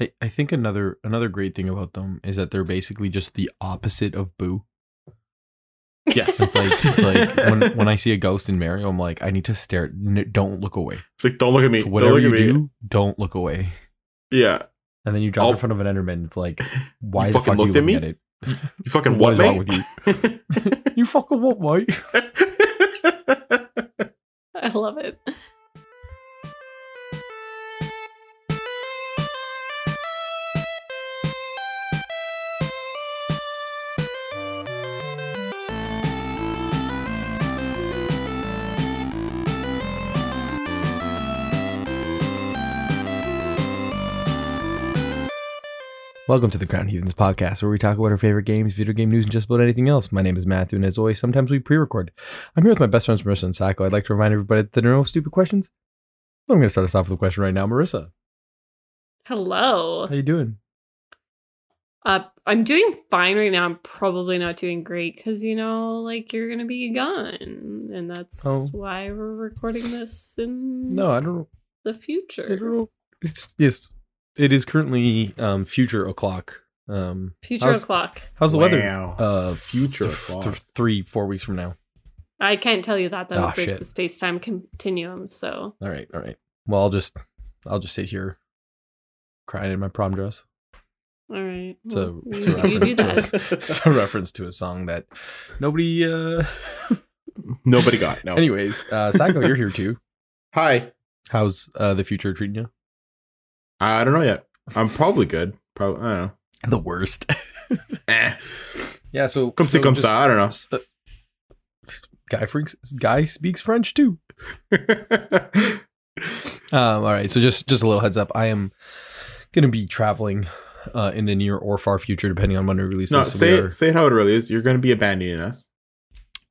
I, I think another another great thing about them is that they're basically just the opposite of Boo. Yes. It's like it's like when when I see a ghost in Mario, I'm like, I need to stare. N- don't look away. It's like, don't look at me. So don't whatever look you at me. do, don't look away. Yeah. And then you drop I'll- in front of an Enderman. It's like, why You the fucking fuck are you looked at me? at it? You fucking What what, is wrong mate? with you? You fucking what, mate? I love it. Welcome to the Crowned Heathens podcast, where we talk about our favorite games, video game news, and just about anything else. My name is Matthew, and as always, sometimes we pre-record. I'm here with my best friends Marissa and Sacco. I'd like to remind everybody that there are no stupid questions. So I'm going to start us off with a question right now, Marissa. Hello. How are you doing? Uh, I'm doing fine right now. I'm probably not doing great because you know, like you're gonna be gone, and that's Oh. why we're recording this in No, I don't know. the I don't future. know. It's yes, it is currently um, future o'clock. Um, Future How's- o'clock. how's the weather? Wow. Uh, Future th- o'clock. th- three, four weeks from now. I can't tell you that. That Ah, would break shit. the space time continuum. So All right, all right. Well, I'll just, I'll just sit here, crying in my prom dress. all right, It's a, Well, it's a you do reference that. to a- it's a reference to a song that nobody. uh Nobody got no. Anyways, uh Sacco, you're here too. Hi. How's uh the future treating you? I don't know yet. I'm probably good. Probably. I don't know. The worst. Eh. yeah. So Come see, so come just- I don't uh, Guy freaks. Guy speaks French too. Um. All right. So just just a little heads up. I am gonna be traveling. Uh, in the near or far future, depending on when we release no, this. So say it, are- say it how it really is. You're going to be abandoning us.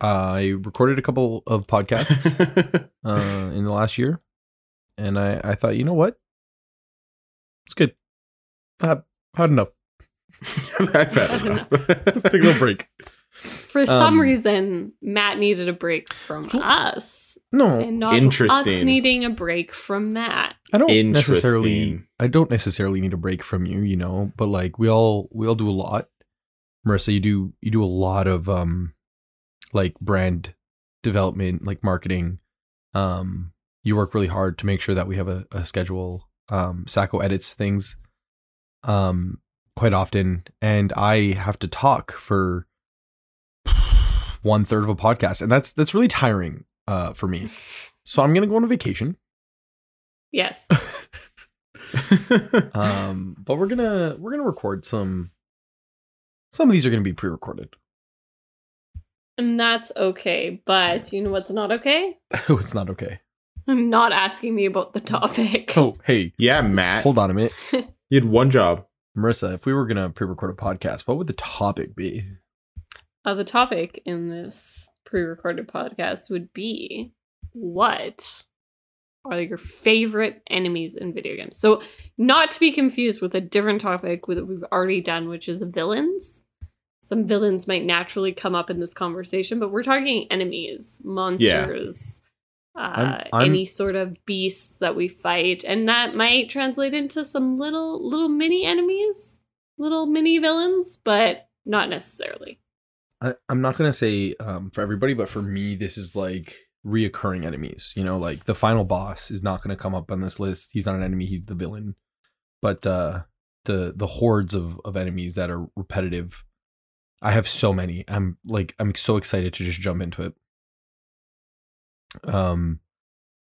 I recorded a couple of podcasts uh, in the last year, and I, I thought, you know what, it's good. I had, had enough. I've had enough. Take a little break. For some Um, reason, Matt needed a break from So- us, No, and not us needing a break from Matt. I don't necessarily. I don't necessarily need a break from you, you know. But like we all, we all do a lot. Marissa, you do you do a lot of um, like brand development, like marketing. Um, you work really hard to make sure that we have a, a schedule. Um, Sacco edits things, um, quite often, and I have to talk for one third of a podcast, and that's that's really tiring, uh, for me. So I'm gonna go on a vacation. Yes. um but we're gonna we're gonna record some some of these are gonna be pre-recorded And that's okay. But you know what's not okay? oh it's not okay I'm not asking me about the topic. oh hey yeah, Matt. hold on a minute You had one job. marissa if we were gonna pre-record a podcast what would the topic be Uh, the topic in this pre recorded podcast would be what are your favorite enemies in video games? So, not to be confused with a different topic that we've already done, which is villains. Some villains might naturally come up in this conversation, but we're talking enemies, monsters, uh, I'm- I'm- any sort of beasts that we fight, and that might translate into some little little mini enemies, little mini villains, but not necessarily. I, i'm not gonna say um for everybody but for me this is like reoccurring enemies you know like the final boss is not gonna come up on this list. He's not an enemy he's the villain. But uh the the hordes of of enemies that are repetitive i have so many. I'm like i'm so excited to just jump into it um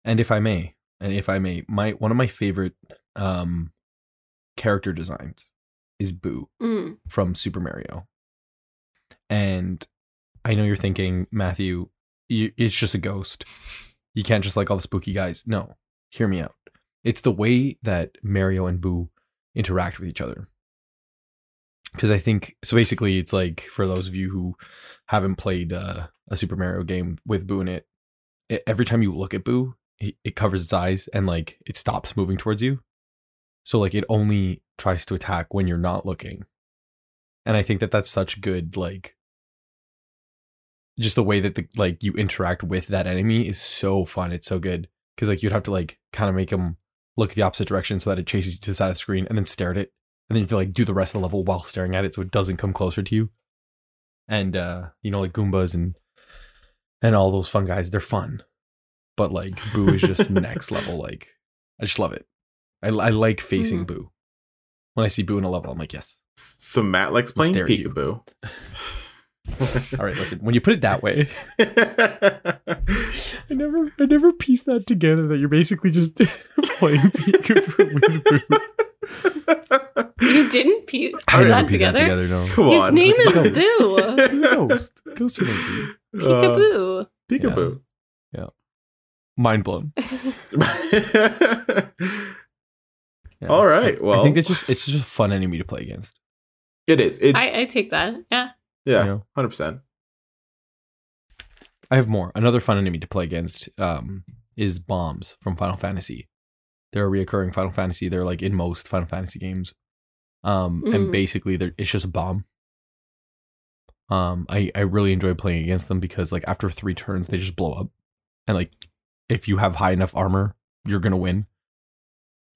and if i may and if i may my one of my favorite um character designs is boo Mm. from super mario. And i know you're thinking matthew you, it's just a ghost. You can't just like all the spooky guys. No hear me out. It's the way that mario and boo interact with each other. Because i think so basically it's like for those of you who haven't played uh, a super mario game with boo in it, it every time you look at boo it, it covers its eyes and like it stops moving towards you. So like it only tries to attack when you're not looking. And i think that that's such good like just the way that the like you interact with that enemy is so fun. It's so good. Because like you'd have to like kind of make them look the opposite direction so that it chases you to the side of the screen, and then stare at it, and then you have to like do the rest of the level while staring at it so it doesn't come closer to you. And uh, you know, like Goombas and and all those fun guys, they're fun, but like Boo is just next level. Like I just love it. I, I like facing Mhm. Boo. When I see Boo in a level, I'm like, yes. So Matt likes playing stare at you. peekaboo. All right, listen. When you put it that way, I never, I never pieced that together. That you're basically just playing peekaboo with Boo. You didn't piece I that that together. together. No, Come His on. name is Ghost. Boo. He's a ghost. Ghosts are like Boo. Peekaboo. Peekaboo. Mind blown. Yeah. All right. Well, I think it's just it's just a fun enemy to play against. it is. It's I, I take that. Yeah. yeah, hundred percent. I have more. Another fun enemy to play against um, is bombs from Final Fantasy. They're a reoccurring Final Fantasy. They're like in most Final Fantasy games. Um, and Mm. basically, they're, it's just a bomb. Um, I I really enjoy playing against them because like after three turns, they just blow up, and like if you have high enough armor, you're gonna win.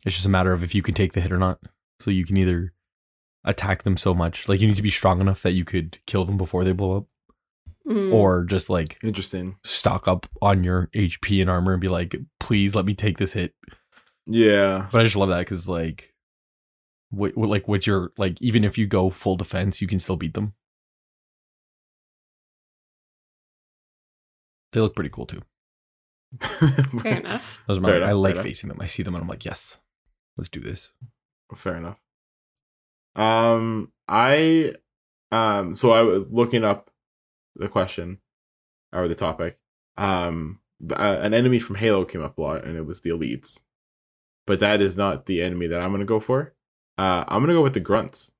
It's just a matter of if you can take the hit or not. So you can either attack them so much, like you need to be strong enough that you could kill them before they blow up, Mm. or just like Interesting. stock up on your HP and armor and be like, please let me take this hit. Yeah. But I just love that because like, what, what like what's your like even if you go full defense, you can still beat them. They look pretty cool too. Fair enough. Those are my, Fair enough, I like fair enough. facing them. I see them and I'm like, yes, let's do this. Fair enough. Um, I, um, so I was looking up the question or the topic. Um, th- uh, an enemy from Halo came up a lot, and it was the elites. But that is not the enemy that I'm gonna go for. Uh, I'm gonna go with the grunts,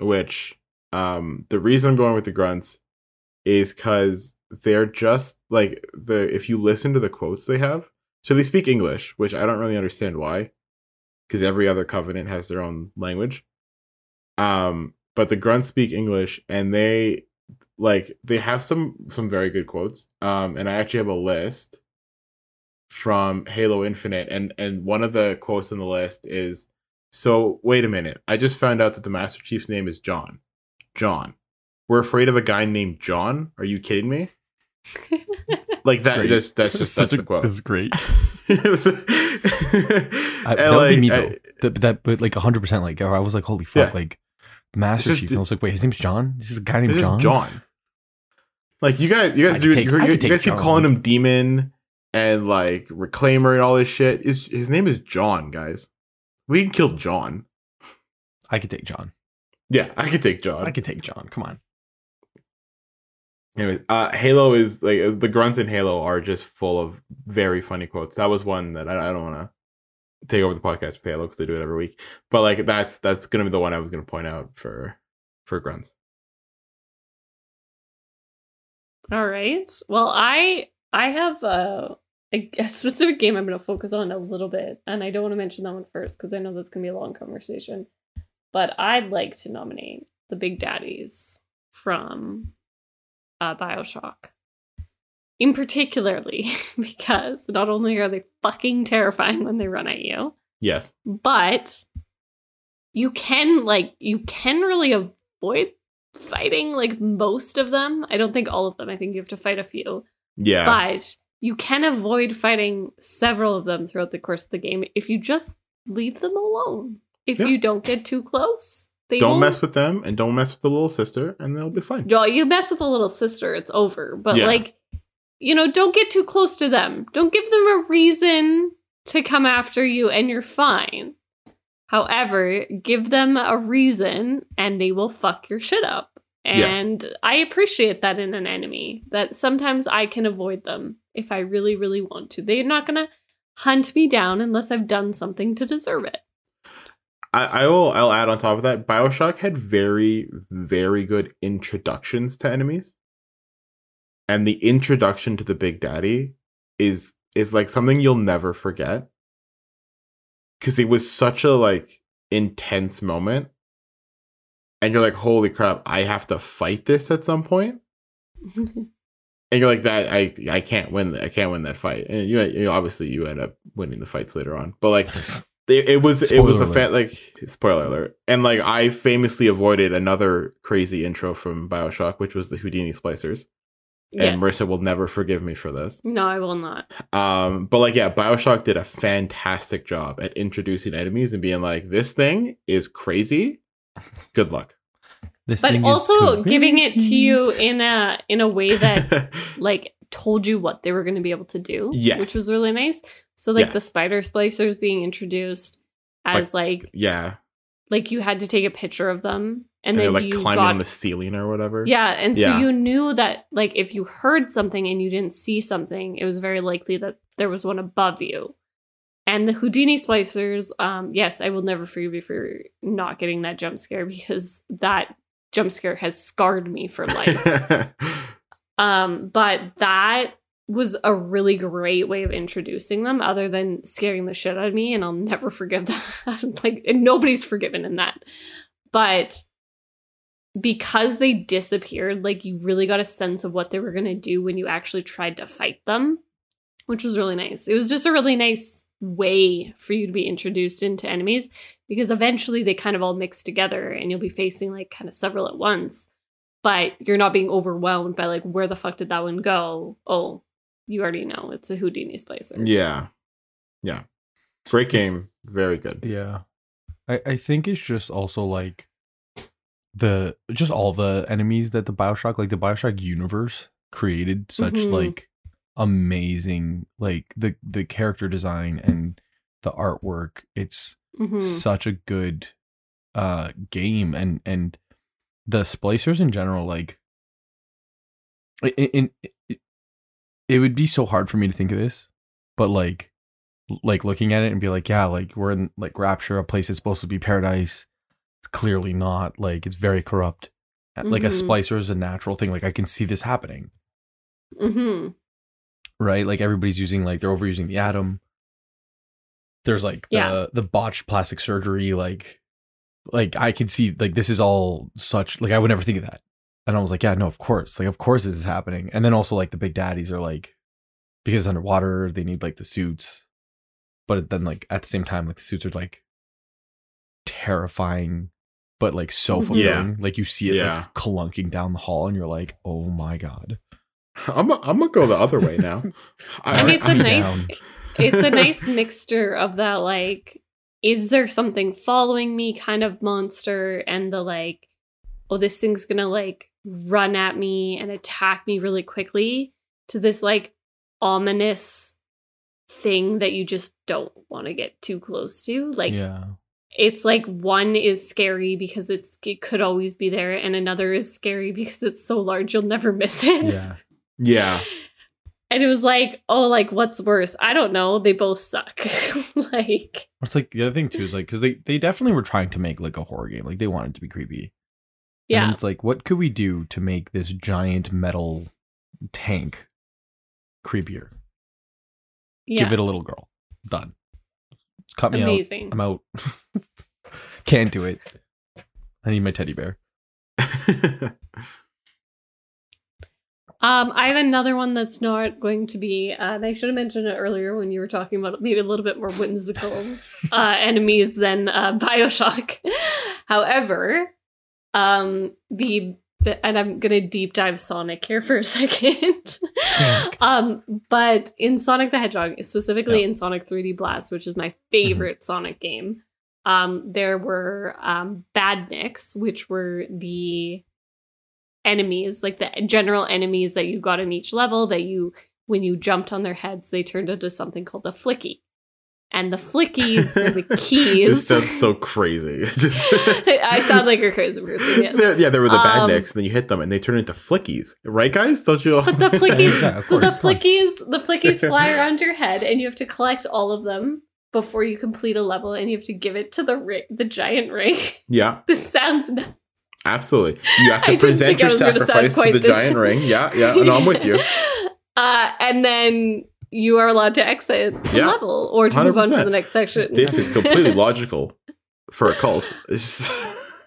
which, um, the reason I'm going with the grunts is because they're just like the if you listen to the quotes they have, so they speak English, which I don't really understand why because every other covenant has their own language. Um, but the grunts speak English, and they like they have some some very good quotes. Um, and I actually have a list from Halo Infinite, and and one of the quotes on the list is, "So wait a minute, I just found out that the Master Chief's name is John. John, we're afraid of a guy named John. Are you kidding me? Like that? That's that's just that's Such a- the quote. This is great. I, I, that would be me though. That, that but like hundred percent. Like oh, I was like, holy fuck! Yeah. Like Master It's just- Chief. And I was like, wait, his name's John. This is a guy named John. John. Like you guys, you guys could do. take- you, you could take guys keep John. calling him Demon and like Reclaimer and all this shit. His, his name is John, guys. We can kill John. I could take John. Yeah, I could take John. I could take John. Come on. Anyways, uh, Halo is like uh, the grunts in Halo are just full of very funny quotes. That was one that I, I don't want to take over the podcast with Halo because they do it every week. But like that's that's gonna be the one I was gonna point out for for grunts. All right. Well, I I have a, a, specific game I'm to focus on a little bit, and I don't want to mention that one first because I know that's to be a long conversation. But I'd like to nominate the Big Daddies from uh, Bioshock, in particularly because not only are they fucking terrifying when they run at you, Yes. but you can like you can really avoid fighting like most of them. I don't think all of them. I think you have to fight a few. Yeah. But you can avoid fighting several of them throughout the course of the game if you just leave them alone. If Yeah. you don't get too close, they don't mess with them and don't mess with the little sister, and they'll be fine. Well, you mess with the little sister, it's over. But Yeah. like, you know, don't get too close to them. Don't give them a reason to come after you, and you're fine. However, give them a reason, and they will fuck your shit up. Yes. And I appreciate that in an enemy. That sometimes I can avoid them if I really, really want to. They're not gonna hunt me down unless I've done something to deserve it. I, I will. I'll add on top of that. Bioshock had very, very good introductions to enemies, and the introduction to the Big Daddy is is like something you'll never forget because it was such a like intense moment, and you're like, "Holy crap! I have to fight this at some point." and you're like that. I I can't win. I can't win that fight. And you, you know, obviously you end up winning the fights later on. But like it, it was it was a Spoiler fan like spoiler alert. And like I famously avoided another crazy intro from Bioshock, which was the Houdini splicers. And Yes. Marissa will never forgive me for this. No, I will not. Um, but like, yeah, Bioshock did a fantastic job at introducing enemies and being like, "This thing is crazy. Good luck." This But thing is also giving it to you in a in a way that like told you what they were going to be able to do, Yes. which was really nice. So like the spider splicers being introduced as like yeah, like you had to take a picture of them and, and, then like you climbing got on the ceiling or whatever. yeah, and so Yeah. you knew that like if you heard something and you didn't see something, it was very likely that there was one above you. And the Houdini splicers, um, yes, I will never forgive you for not getting that jump scare because that jump scare has scarred me for life. Um, but that was a really great way of introducing them, other than scaring the shit out of me, and I'll never forgive that. like, and nobody's forgiven in that. But because they disappeared, like you really got a sense of what they were gonna do when you actually tried to fight them, which was really nice. It was just a really nice way for you to be introduced into enemies because eventually they kind of all mix together and you'll be facing like kind of several at once but you're not being overwhelmed by like where the fuck did that one go oh you already know it's a houdini splicer yeah, yeah. Great game. Very good. Yeah. I, I think it's just also like the just all the enemies that the Bioshock like the Bioshock universe created such Mhm. like amazing like the the character design and the artwork. It's Mhm. such a good uh game and and the splicers in general like in, in it, would be so hard for me to think of this but like like looking at it and be like yeah like we're in like rapture a place that's supposed to be paradise it's clearly not like it's very corrupt Uh, like a Mhm. splicer is a natural thing like i can see this happening Mm-hmm. right? Like everybody's using like they're overusing the ADAM. There's like the Yeah. the botched plastic surgery, like like I can see like this is all such like I would never think of that. And I was like, yeah, no, of course. Like of course this is happening. And then also like the big daddies are like because it's underwater, they need like the suits. But then like at the same time, like the suits are like terrifying, but like so Mhm. fulfilling. Like you see it Yeah. like clunking down the hall and you're like, oh my god. I'm I'm gonna go the other way now. I, and it's a I'm nice down. it's a nice mixture of that like is there something following me kind of monster and the like oh this thing's gonna like run at me and attack me really quickly to this like ominous thing that you just don't want to get too close to. Like yeah. it's like one is scary because it's it could always be there and another is scary because it's so large you'll never miss it. Yeah. yeah, and it was like oh like what's worse? I don't know. They both suck. Like It's like the other thing too is like because they they definitely were trying to make like a horror game, like they wanted to be creepy. And yeah then it's like, what could we do to make this giant metal tank creepier? yeah Give it a little girl. Done. Cut me amazing out. I'm out. Can't do it. I need my teddy bear. um i have another one that's not going to be uh, and i should have mentioned it earlier when you were talking about maybe a little bit more whimsical uh enemies than uh bioshock however um the and i'm gonna deep dive sonic here for a second. Um but in sonic the hedgehog specifically Yeah. in sonic 3d blast which is my favorite sonic game um there were um badniks which were the enemies like the general enemies that you got in each level that you when you jumped on their heads they turned into something called a flicky and the flickies were the keys. this sounds so crazy. i sound like a crazy person yes. There- yeah, there were the bad Um, nicks, and then you hit them, and they turn into flickies, right, guys? Don't you? All- But the flickies, Yeah, so the course, fun. flickies, the flickies fly around your head, and you have to collect all of them before you complete a level, and you have to give it to the ri- the giant ring. yeah, this sounds nuts. absolutely. You have to didn't present your was gonna sound sacrifice to the this- giant ring. Yeah, yeah. No, I'm with you. Uh, and then you are allowed to exit the Yeah, level or to move on to the next section. This is completely logical for a cult.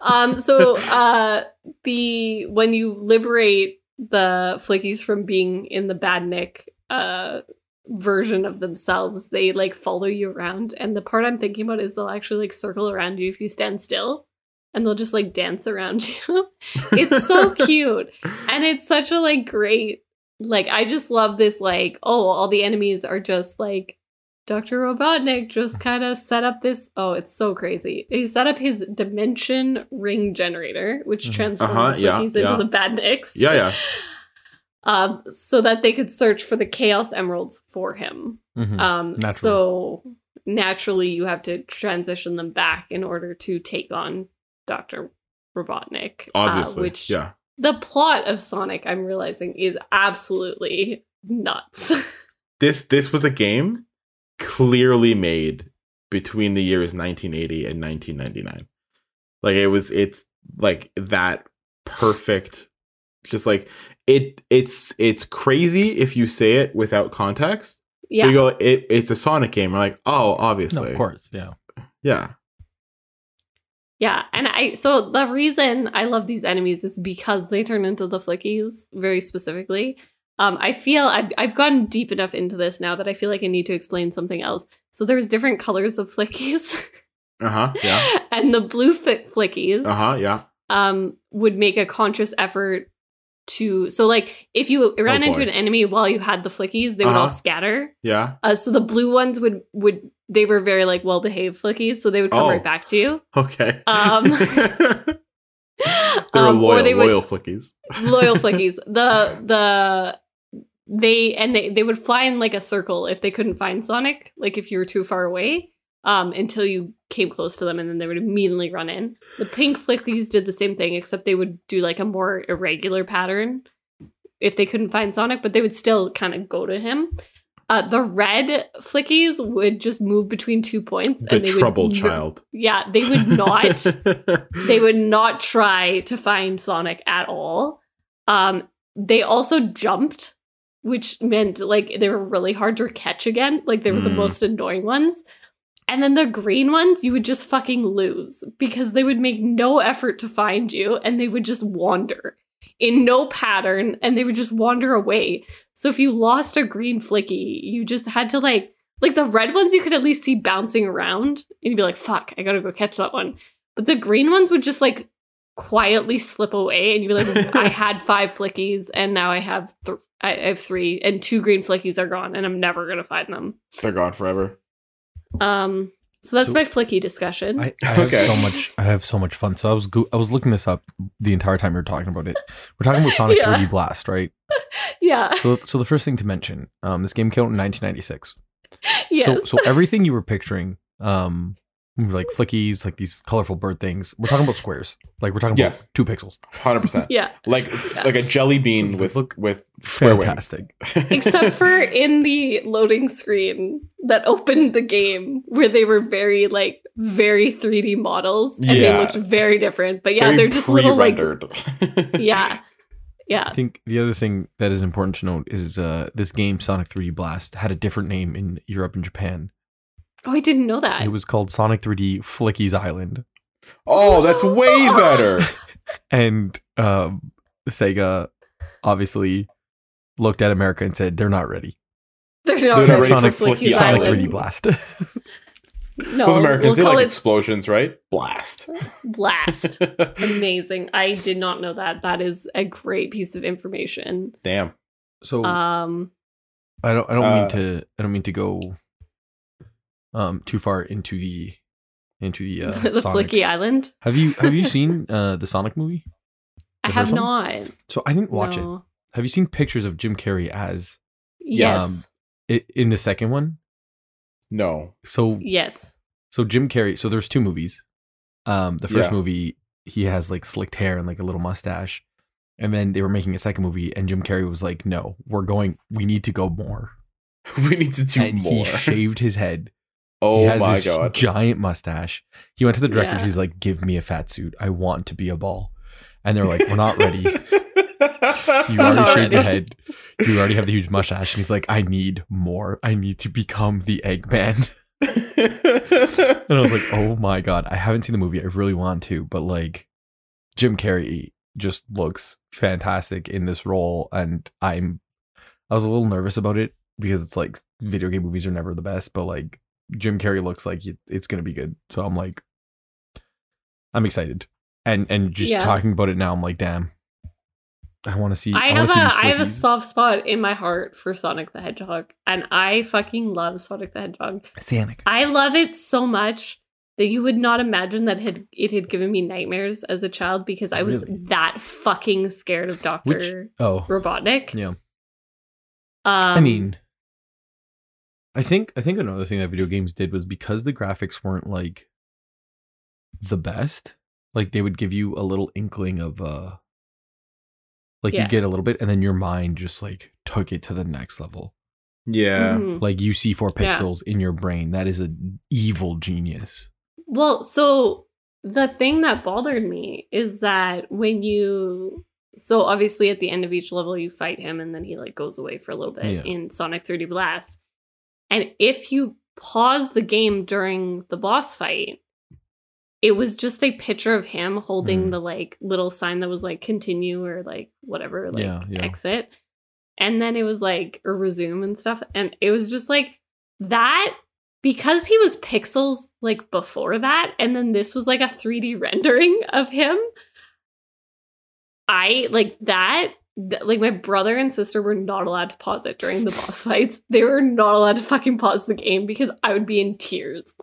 Um so uh the when you liberate the flickies from being in the badnik uh version of themselves they like follow you around and the part i'm thinking about is they'll actually like circle around you if you stand still and they'll just like dance around you it's so cute and it's such a like great like i just love this like oh all the enemies are just like dr robotnik just kind of set up this oh it's so crazy he set up his dimension ring generator which Mhm. transforms Uh-huh, yeah, flickies into yeah. the badniks yeah, yeah. um so that they could search for the chaos emeralds for him Mhm. um, Naturally. so naturally, you have to transition them back in order to take on Doctor Robotnik. uh, Obviously. which yeah. The plot of Sonic, I'm realizing, is absolutely nuts. This this was a game clearly made between the years 1980 and 1999. Like it was it's like that perfect just like it it's it's crazy if you say it without context. yeah, You go it, it's a Sonic game. We're like, "Oh, no, obviously." of course, yeah. Yeah. Yeah, and I so the reason I love these enemies is because they turn into the flickies very specifically. Um, I feel I've I've gone deep enough into this now that I feel like I need to explain something else. So there's different colors of flickies. Uh-huh. Yeah. and the blue fit flickies Uh-huh. Yeah. um would make a conscious effort to so like if you ran Oh, into an enemy while you had the flickies they would all Uh-huh. scatter Yeah. uh so the blue ones would would they were very like well behaved flickies so they would come Oh. right back to you Okay. Um, they were Um, loyal, they would- loyal flickies. loyal flickies the the they and they they would fly in like a circle if they couldn't find sonic like if you were too far away um until you came close to them and then they would immediately run in the pink flickies did the same thing except they would do like a more irregular pattern if they couldn't find sonic but they would still kind of go to him uh, the red flickies would just move between two points The and they troubled would child. yeah they would not they would not try to find Sonic at all. Um, they also jumped, which meant like they were really hard to catch again. Like they were the Mm. most annoying ones. And then the green ones, you would just fucking lose because they would make no effort to find you and they would just wander in no pattern and they would just wander away. So if you lost a green flicky, you just had to like like the red ones you could at least see bouncing around and you'd be like, fuck, I gotta go catch that one. But the green ones would just like quietly slip away and you'd be like, I had five flickies and now I have th- I I have three and two green flickies are gone and I'm never gonna find them. They're gone forever. Um so that's So- my flicky discussion. I, I have Okay. so much. I have so much fun. So I was go- I was looking this up the entire time we were talking about it. We're talking about Sonic Yeah. 3D Blast, right? yeah. So so the first thing to mention, um, this game came out in 1996. yes. So so everything you were picturing, um, like flickies, like these colorful bird things. We're talking about squares. Like we're talking Yes. about two pixels. Hundred percent. yeah. Like like a jelly bean with Look- with square Fantastic. wings. Except for in the loading screen that opened the game where they were very like very 3D models and they looked very different. But yeah, Very they're just little like pre-rendered. yeah. Yeah. I think the other thing that is important to note is uh, this game, Sonic 3D Blast, had a different name in Europe and Japan. Oh, I didn't know that. It was called Sonic 3D Flicky's Island. oh, that's way better. And um, Sega obviously looked at America and said, they're not ready. They're not They're not ready ready Sonic, for for Flicky's Flicky's Sonic Island. 3D Blast. No, Those Americans we'll they call like it explosions, right? Blast. Blast. Amazing. I did not know that. That is a great piece of information. Damn. so Um, I don't I don't uh, mean to I don't mean to go um too far into the into the uh, the Sonic. Flicky Island. Have you have you seen uh the Sonic movie? I have first one? not. So I didn't watch it. Have you seen pictures of Jim Carrey as Yes. Um, in the second one? No. So yes. so Jim Carrey. So there's two movies. Um, the first Yeah. movie he has like slicked hair and like a little mustache, and then they were making a second movie, and Jim Carrey was like, "No, we're going. We need to go more." We need to do and more. he shaved his head. Oh he has my this god. giant mustache. He went to the director. Yeah. He's like, "Give me a fat suit. I want to be a ball." And they're like, "We're not ready. You already shaved your head. You already have the huge mustache." And he's like, "I need more. I need to become the Eggman." And I was like, "Oh my god, I haven't seen the movie. I really want to, but like, Jim Carrey just looks fantastic in this role, and I'm I was a little nervous about it because it's like video game movies are never the best, but like Jim Carrey looks like it's gonna be good, so I'm like, I'm excited, and and just Yeah. talking about it now, I'm like, damn, I want to see. I wanna have a see these I have a soft spot in my heart for Sonic the Hedgehog, and I fucking love Sonic the Hedgehog. Sonic. I love it so much that you would not imagine that had it had given me nightmares as a child because I was Really? that fucking scared of Doctor Oh, Robotnik. Yeah. Um, I mean, I think I think another thing that video games did was because the graphics weren't like the best, like they would give you a little inkling of uh like Yeah. you get a little bit and then your mind just like took it to the next level. Yeah. mhm. Like you see four Yeah. pixels in your brain. That is an evil genius. Well, so the thing that bothered me is that when you so obviously at the end of each level you fight him and then he like goes away for a little bit Yeah. in Sonic 3D Blast. And if you pause the game during the boss fight, it was just a picture of him holding Mm. the like little sign that was like continue or like whatever, like Yeah, yeah. exit. And then it was like or resume and stuff. And it was just like that because he was pixels like before that, and then this was like a 3D rendering of him. I like that. Th- Like my brother and sister were not allowed to pause it during the boss fights. They were not allowed to fucking pause the game because I would be in tears.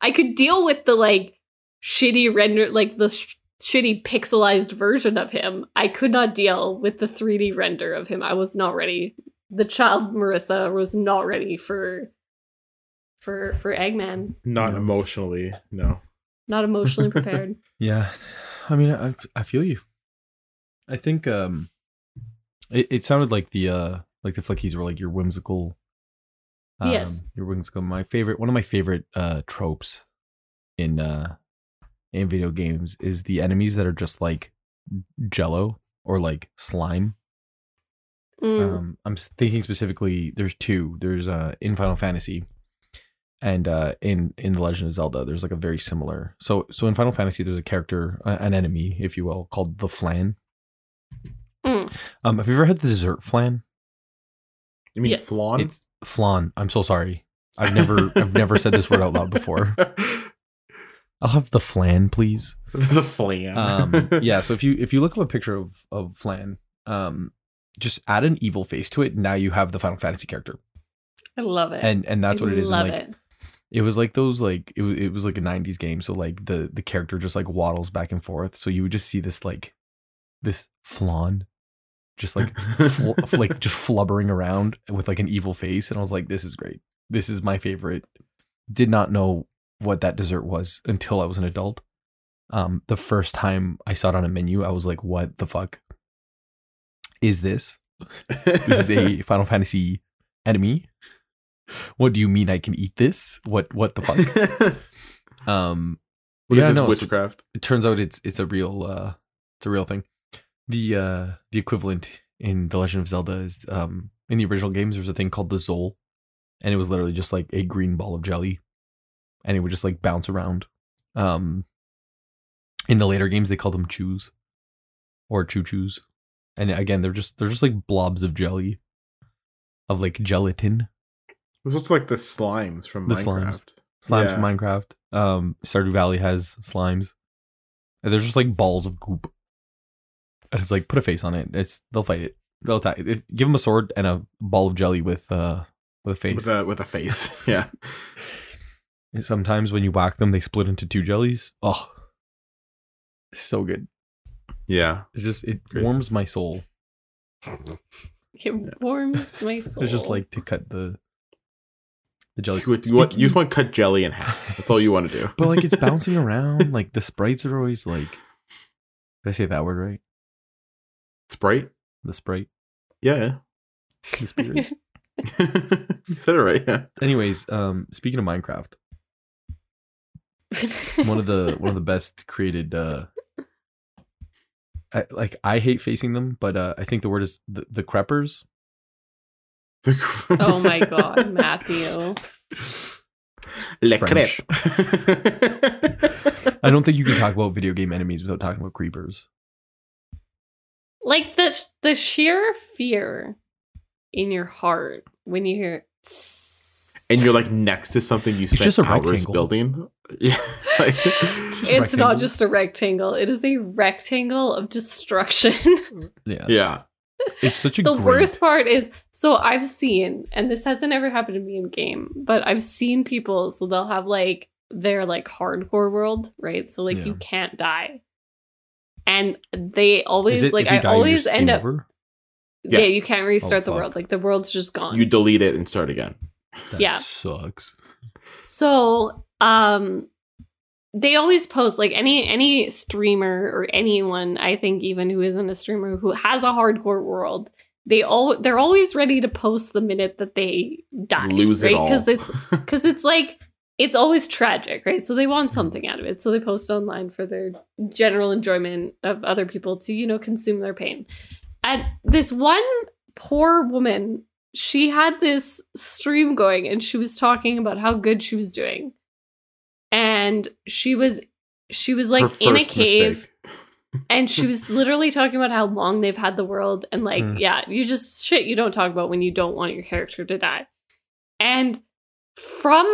I could deal with the like shitty render, like the sh- shitty pixelized version of him. I could not deal with the 3D render of him. I was not ready. The child Marissa was not ready for for for Eggman. Not No. emotionally, no. Not emotionally prepared. Yeah. I mean, I I feel you. I think um it, it sounded like the uh like the flickies were like your whimsical um, Yes. your whimsical my favorite one of my favorite uh tropes in uh in video games is the enemies that are just like jello or like slime. Mm. Um I'm thinking specifically there's two. There's uh in Final Fantasy and uh in in the Legend of Zelda there's like a very similar. So so in Final Fantasy there's a character an enemy if you will called the flan. Um have you ever had the dessert flan? You mean Yes. flan? It's flan. I'm so sorry. I've never I've never said this word out loud before. I'll have the flan, please. the flan. Um yeah, so if you if you look up a picture of of flan, um just add an evil face to it. Now you have the Final Fantasy character. I love it. And and that's I what it is. Love like it. it was like those like it was, it was like a 90s game so like the the character just like waddles back and forth so you would just see this like this flan just like fl- like just flubbering around with like an evil face and i was like this is great. This is my favorite. Did not know what that dessert was until i was an adult. Um the first time i saw it on a menu i was like what the fuck is this? This is a final fantasy enemy? What do you mean i can eat this? What what the fuck? Um What is Yeah, this no, so- witchcraft? it turns out it's it's a real uh it's a real thing the uh the equivalent in the legend of zelda is um in the original games there was a thing called the zol and it was literally just like a green ball of jelly and it would just like bounce around um in the later games they called them chews or choo choos and again they're just they're just like blobs of jelly of like gelatin This looks like the slimes from The Minecraft. slimes Yeah. from Minecraft. Um, Stardew Valley has slimes. And they're just like balls of goop. And it's like put a face on it. It's they'll fight it. They'll attack. If, give them a sword and a ball of jelly with uh with a face. With a with a face. yeah. And Sometimes when you whack them, they split into two jellies. Oh, so good. Yeah. It just it Great. warms my soul. It warms my soul. It's just like to cut the the jelly. You, want- you want, you just want to cut jelly in half. That's all you want to do. but like it's bouncing around. Like the sprites are always like. Did I say that word right? Sprite? The sprite. Yeah. The spirits. you said it right. Yeah. Anyways, um, speaking of Minecraft, one of the one of the best created. uh I, like I hate facing them, but uh, I think the word is the, the creppers. oh my god, Matthew. Le French. crepe. I don't think you can talk about video game enemies without talking about creepers. Like the the sheer fear in your heart when you hear tss. and you're like next to something you spent just a hours rectangle. building. Yeah, like, just it's not just a rectangle it is a rectangle of destruction Yeah. yeah. It's such a the great, worst part is so i've seen and this hasn't ever happened to me in game but i've seen people so they'll have like their like hardcore world right so like Yeah. you can't die and they always it, like i die, always end up over? yeah. Yeah. you can't restart Oh, the world like the world's just gone You delete it and start again. That Yeah. sucks. So, um they always post like any any streamer or anyone, I think even who isn't a streamer who has a hardcore world, they all they're always ready to post the minute that they die. Lose right? it all. Cuz it's cuz it's like it's always tragic, right? So they want Mm-hmm. something out of it. So they post online for their general enjoyment of other people to, you know, consume their pain. And this one poor woman, she had this stream going and she was talking about how good she was doing. And she was she was like in a cave and she was literally talking about how long they've had the world and like Mm. yeah you just shit you don't talk about when you don't want your character to die and from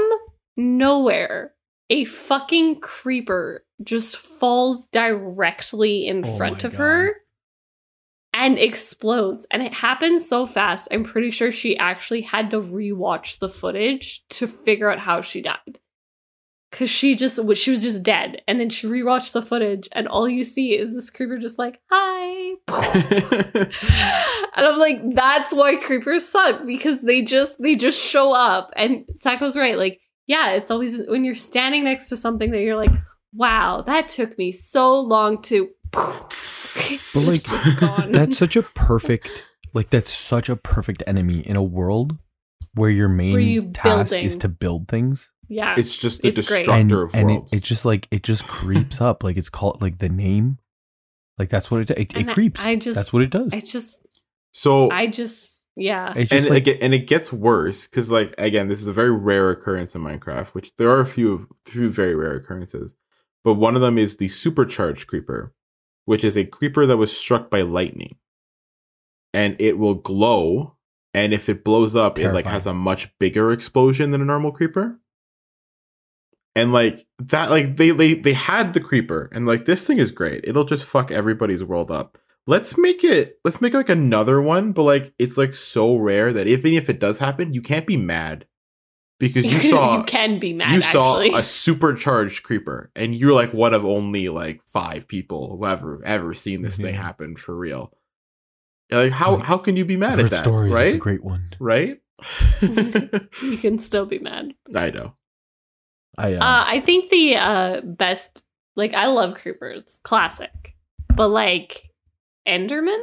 nowhere a fucking creeper just falls directly in Oh front of God. her and explodes. And it happened so fast i'm pretty sure she actually had to rewatch the footage to figure out how she died. Because she just she was just dead. And then she rewatched the footage and all you see is this creeper just like hi. And i'm like that's why creepers suck because they just they just show up. And Sacco's right like yeah it's always when you're standing next to something that you're like wow that took me so long to But like gone. that's such a perfect like that's such a perfect enemy in a world where your main Where you task building. is to build things. yeah it's just the It's great. destructor and of and it, worlds. it just like it just creeps up like it's called like the name like that's what it it, it And I- creeps I just- that's what it does i just so i just yeah. It's and just it and it gets worse because like again this is a very rare occurrence in minecraft which there are a few few very rare occurrences but one of them is the supercharged creeper which is a creeper that was struck by lightning. And it will glow and if it blows up it like has a much bigger explosion than a normal creeper. And like that like they they they had the creeper and like this thing is great. It'll just fuck everybody's world up let's make it let's make like another one but like it's like so rare that even if it does happen you can't be mad. Because you saw you can be mad you saw a supercharged creeper and you're like one of only like five people who ever ever seen this thing happen for real. You're like how Like, how can you be mad I've at that stories it's a right? Great one. Right? You can still be mad. I know. I uh, Uh, I think the uh, best, like, I love creepers, classic, but like Enderman,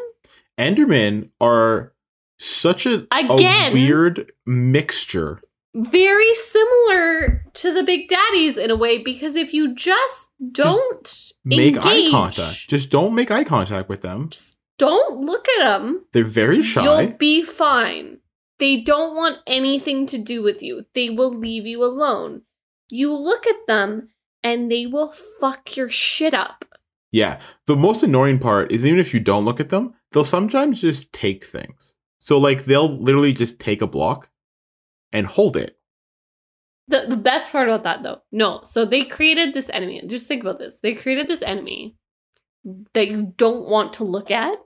endermen are such a, a Again? weird mixture very similar to the Big Daddies in a way because if you just don't make engage, eye contact just don't make eye contact with them just don't look at them, they're very shy you'll be fine. They don't want anything to do with you. They will leave you alone. You look at them and they will fuck your shit up. Yeah. The most annoying part is even if you don't look at them, they'll sometimes just take things. So like they'll literally just take a block and hold it. The the best part about that though, no. So they created this enemy. Just think about this. They created this enemy that you don't want to look at,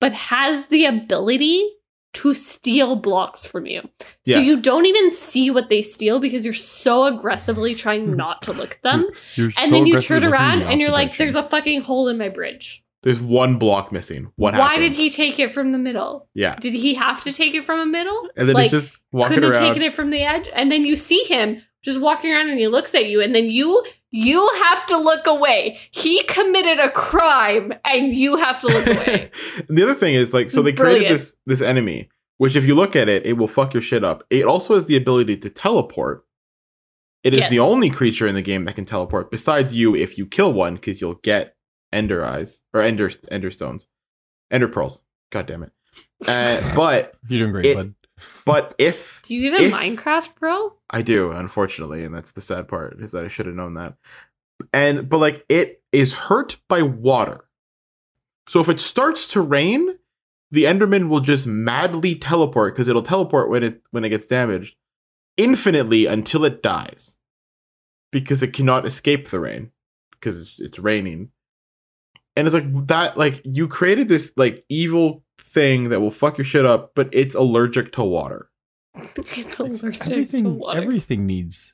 but has the ability to steal blocks from you. So Yeah. you don't even see what they steal because you're so aggressively trying hmm. not to look at them. Hmm. you're And so then you turn around and you're like, there's a fucking hole in my bridge. There's one block missing. What Why happened? did he take it from the middle? Yeah. Did he have to take it from a middle? And then like, it's just walking couldn't have around. taken it from the edge and then you see him just walking around and he looks at you and then you you have to look away he committed a crime and you have to look away the other thing is like so they created this this enemy, which if you look at it, it will fuck your shit up. It also has the ability to teleport. It is Yes. the only creature in the game that can teleport besides you if you kill one because you'll get ender eyes or ender ender stones. Ender pearls. God damn it. Uh, but you're doing great it- bud but if do you even If- minecraft bro I do, unfortunately, and that's the sad part is that I should have known that. And but like it is hurt by water. So if it starts to rain, the Enderman will just madly teleport because it'll teleport when it when it gets damaged infinitely until it dies because it cannot escape the rain because it's, it's raining. And it's like that like you created this like evil thing that will fuck your shit up, but it's allergic to water. it's allergic to everything water. everything needs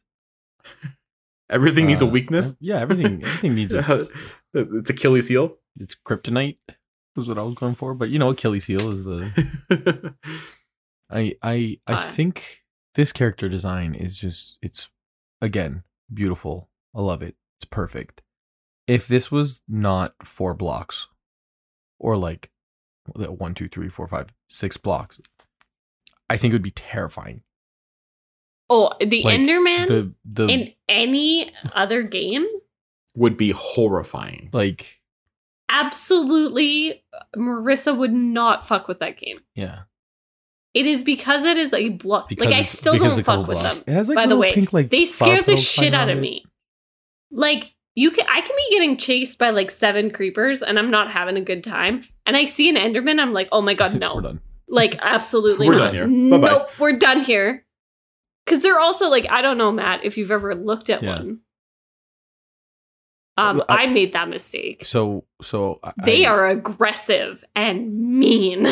Everything needs a uh, weakness. Yeah, everything everything needs its it's Achilles heel. its kryptonite. Was what I was going for, but you know, Achilles heel is the. I I I think this character design is just it's again beautiful. I love it. It's perfect. If this was not four blocks, or like one, two, three, four, five, six blocks, I think it would be terrifying. oh, the Like, Enderman The the in any other game? Would be horrifying. like Absolutely, Marissa would not fuck with that game. yeah It is because it is a block. because Like I still don't fuck with block. them. It has like by the way. pink like They flower scare the shit out of it. me. Like you can, I can be getting chased by like seven creepers, and I'm not having a good time. And I see an Enderman, I'm like, oh my god, We're no! done. like absolutely We're not. done here. Bye-bye. Nope, we're done here. Because they're also like, I don't know, Matt, if you've ever looked at Yeah. one. Um, I- I, made that mistake. So so I- They I- are aggressive and mean.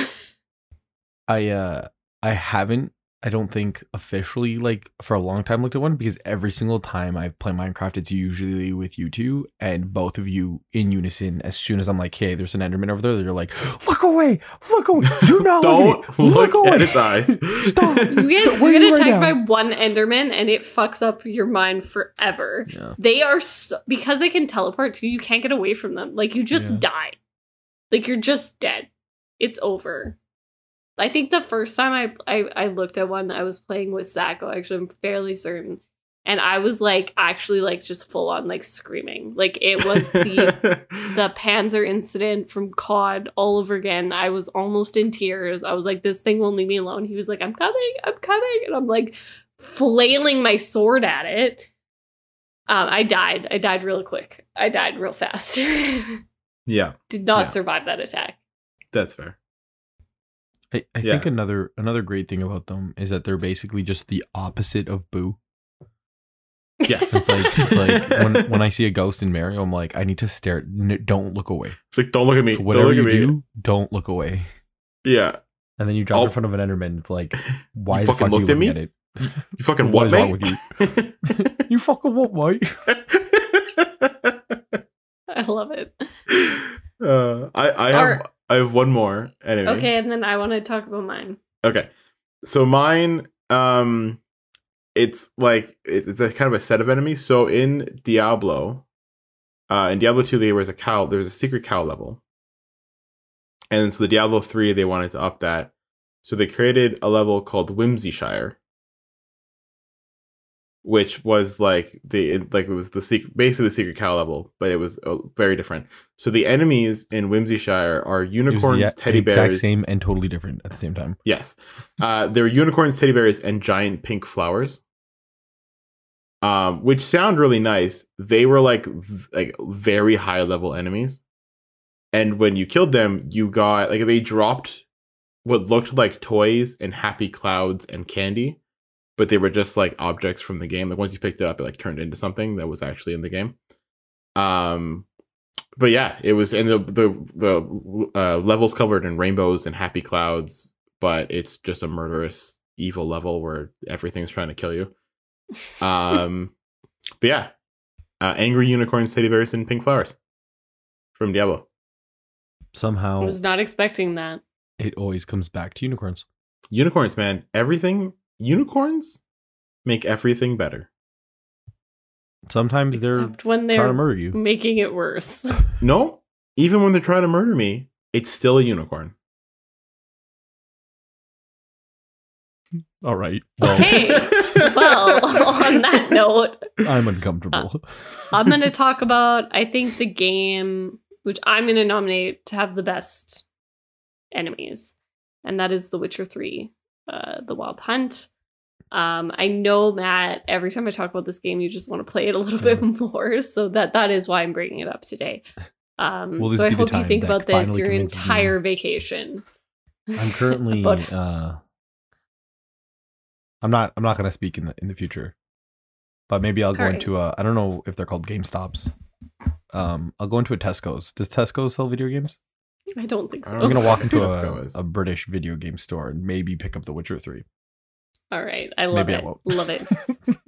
I uh I haven't I don't think officially like for a long time looked at one because every single time I play Minecraft it's usually with you two and both of you in unison as soon as I'm like hey there's an Enderman over there you're like look away look away do not Don't look, at it. look, away at its eyes. Stop. You get, So where you are get you right attacked by one Enderman and it fucks up your mind forever. yeah They are so, because they can teleport to you, you can't get away from them. Like you just Yeah. die. Like you're just dead. It's over. I think the first time I, I I looked at one, I was playing with Sacco. Actually, I'm fairly certain, and I was like actually like just full on like screaming. Like it was the the Panzer incident from COD all over again. I was almost in tears. I was like, this thing won't leave me alone. He was like, I'm coming, I'm coming. And I'm like flailing my sword at it. Um, I died. I died real quick. I died real fast. yeah, Did not Yeah. survive that attack. that's fair. I, I Yeah. think another another great thing about them is that they're basically just the opposite of Boo Yes. it's like like when when I see a ghost in Mario I'm like I need to stare n- don't look away It's like, don't look at me. so don't whatever look you at me. do don't look away Yeah. And then you drop I'll- in front of an Enderman. It's like, why You the fucking fuck are you looked at looking me? at it? You fucking What what, is mate? wrong with you? You fucking what, mate? I love it. uh, I I have Or- I have one more anyway. Okay, and then I want to talk about mine. Okay. So mine, um, it's like it's a kind of a set of enemies. So in Diablo, uh, in Diablo two, there was a cow. There was a secret cow level, and so the Diablo three, they wanted to up that, so they created a level called Whimsyshire, which was like the like it was the secret, basically the secret cow level, but it was uh, very different. So the enemies in Whimsyshire are unicorns, the teddy exact bears, same and totally different at the same time. Yes. Uh, there were unicorns, teddy bears, and giant pink flowers. Um, which sound really nice. They were like v- like very high level enemies. And when you killed them, you got like they dropped what looked like toys and happy clouds and candy, but they were just like objects from the game. Like once you picked it up, it like turned into something that was actually in the game. Um, but yeah, it was and the the the uh, levels covered in rainbows and happy clouds, but it's just a murderous evil level where everything's trying to kill you. Um, but yeah, uh, angry unicorns, teddy bears, and pink flowers from Diablo. Somehow, I Somehow was not expecting that. it always comes back to unicorns. Unicorns, man, everything unicorns make everything better. Sometimes they're Except when trying to they're murder you. making it worse. No, even when they're trying to murder me, it's still a unicorn. All right. Well, Okay. well, on that note, I'm uncomfortable. Uh, I'm going to talk about, I think, the game which I'm going to nominate to have the best enemies, and that is The Witcher 3, uh, The Wild Hunt. Um, I know Matt. Every time I talk about this game, you just want to play it a little bit more. So that that is why I'm bringing it up today. Um, this so I hope you think about this your convinces me? entire vacation. I'm currently But- uh I'm not I'm not gonna speak in the in the future. But maybe I'll go into a I don't know if they're called GameStops. Um I'll go into a Tesco's. Does Tesco sell video games? I don't think so. I'm gonna walk into a, a British video game store and maybe pick up The Witcher 3. All right, I love Maybe I it. won't. Love it.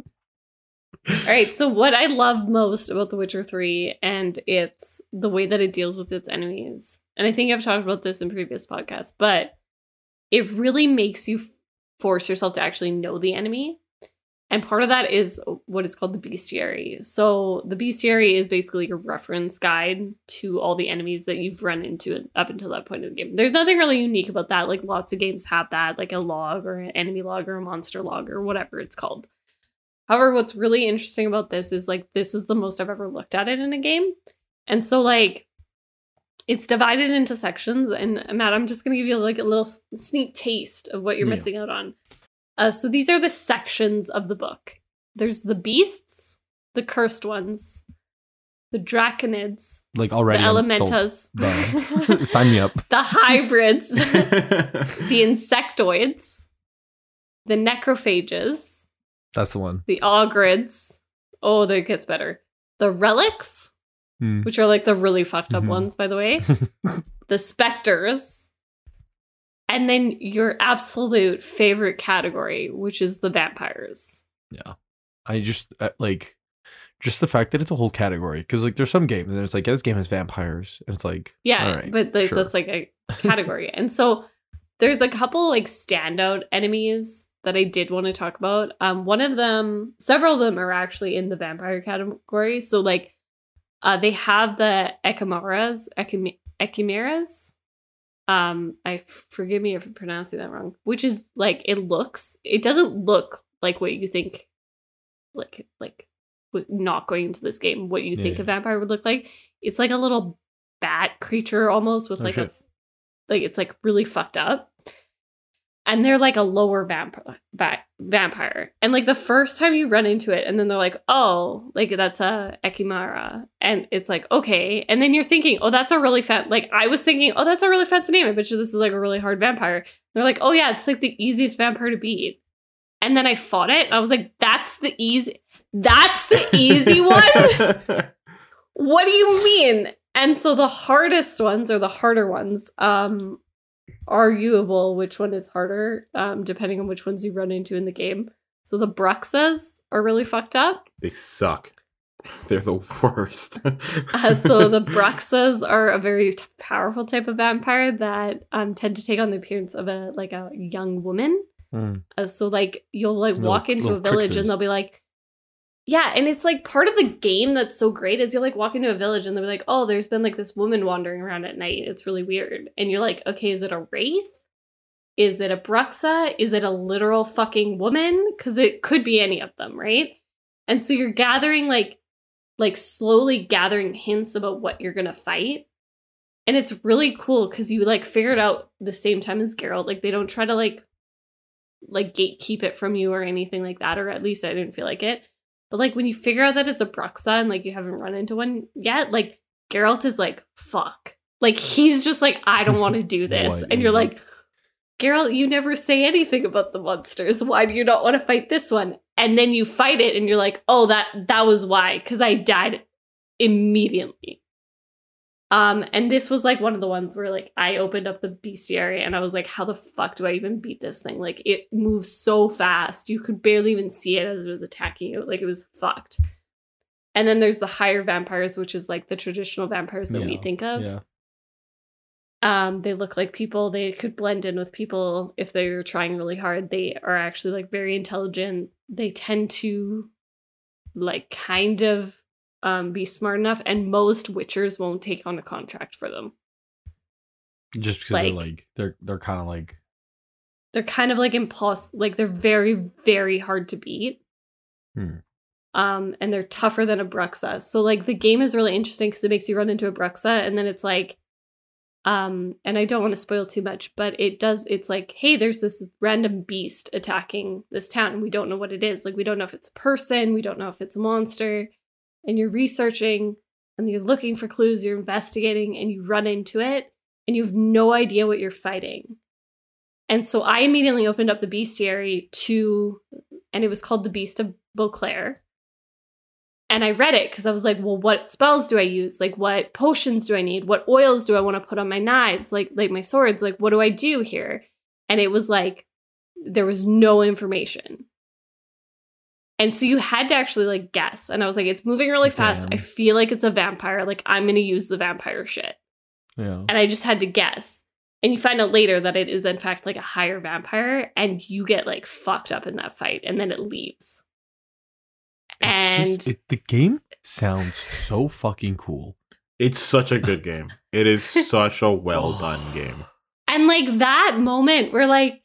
All right, so what I love most about The Witcher 3 and it's the way that it deals with its enemies. And I think I've talked about this in previous podcasts, but it really makes you force yourself to actually know the enemy. And part of that is what is called the bestiary. So the bestiary is basically your reference guide to all the enemies that you've run into up until that point of the game. There's nothing really unique about that. Like lots of games have that, like a log or an enemy log or a monster log or whatever it's called. However, what's really interesting about this is like this is the most I've ever looked at it in a game. And so like it's divided into sections and Matt, I'm just going to give you like a little sneak taste of what you're Yeah. missing out on. Uh, so these are the sections of the book. There's the beasts, the cursed ones, the draconids, Like already the elementas. Sign me up. the hybrids, the insectoids, the necrophages, That's the one. the ogroids. Oh, that gets better. The relics, Hmm. which are like the really fucked up Mhm. ones, by the way. the specters. And then your absolute favorite category, which is the vampires. Yeah. I just uh, like just the fact that it's a whole category because like there's some games and it's like yeah, this game has vampires and it's like Yeah, all right, but like, sure. that's like a category. and so there's a couple like standout enemies that I did want to talk about. Um, one of them, several of them are actually in the vampire category. So like, uh, they have the ekimmaras, echim- ekimmaras. Um, I forgive me if I'm pronouncing that wrong. Which is like it looks. It doesn't look like what you think, like like with not going into this game. What you Yeah, think a vampire would look like. It's like a little bat creature almost with Oh, like a like it's like really fucked up and they're like a lower vampire va- vampire. And like the first time you run into it and then they're like oh like that's a ekimmara. And it's like okay. And then you're thinking oh that's a really fat like i was thinking oh that's a really fancy name. I bet you this is like a really hard vampire. They're like oh yeah it's like the easiest vampire to beat. And then i fought it and i was like that's the easy that's the easy one? What do you mean? And so the hardest ones are the harder ones, um, arguable which one is harder, um, depending on which ones you run into in the game. So the Bruxas are really fucked up. they suck. They're the worst. Uh, so the Bruxas are a very t- powerful type of vampire that um, tend to take on the appearance of a like a young woman. Hmm. Uh, so like you'll like Little- walk into a village tricksters. and they'll be like, yeah, and it's like part of the game that's so great is you'll like walk into a village and they're like, oh, there's been like this woman wandering around at night. It's really weird, and you're like, okay, is it a wraith? Is it a Bruxa? Is it a literal fucking woman? Because it could be any of them, right? And so you're gathering like, like slowly gathering hints about what you're gonna fight. And it's really cool because you like figure it out the same time as Geralt. Like they don't try to like like gatekeep it from you or anything like that, or at least I didn't feel like it. But like when you figure out that it's a Bruxa and like you haven't run into one yet, like Geralt is like, fuck. Like he's just like, I don't want to do this. And you're like, Geralt, you never say anything about the monsters. Why do you not want to fight this one? And then you fight it and you're like, oh, that that was why, because I died immediately. Um, and this was like one of the ones where like I opened up the bestiary and I was like, how the fuck do I even beat this thing? Like it moves so fast. You could barely even see it as it was attacking you. Like it was fucked. And then there's the higher vampires, which is like the traditional vampires that we think of. Yeah. Um, they look like people. They could blend in with people if they're trying really hard. They are actually like very intelligent. They tend to like kind of um be smart enough, and most witchers won't take on a contract for them. Just because they're Like- like they're they're kind of like They're kind of like impulse like they're very, very hard to beat. Hmm. Um, and they're tougher than a Bruxa. So like the game is really interesting because it makes you run into a Bruxa and then it's like um and I don't want to spoil too much, but it does it's like, hey, there's this random beast attacking this town and we don't know what it is. Like we don't know if it's a person, we don't know if it's a monster. And you're researching and you're looking for clues, you're investigating, and you run into it, and you have no idea what you're fighting. And so I immediately opened up the bestiary to, and it was called the Beast of Beauclair. And I read it because I was like, well, what spells do I use? Like, what potions do I need? What oils do I want to put on my knives? Like, like my swords? Like, what do I do here? And it was like, there was no information. And so you had to actually like guess. And I was like, it's moving really fast. I feel like it's a vampire. Like, I'm going to use the vampire shit. Yeah. And I just had to guess. And you find out later that it is, in fact, like a higher vampire. And you get like fucked up in that fight. And then it leaves. It's And just, it, the game sounds so fucking cool. It's such a good game. It is such a well done game. and like that moment where like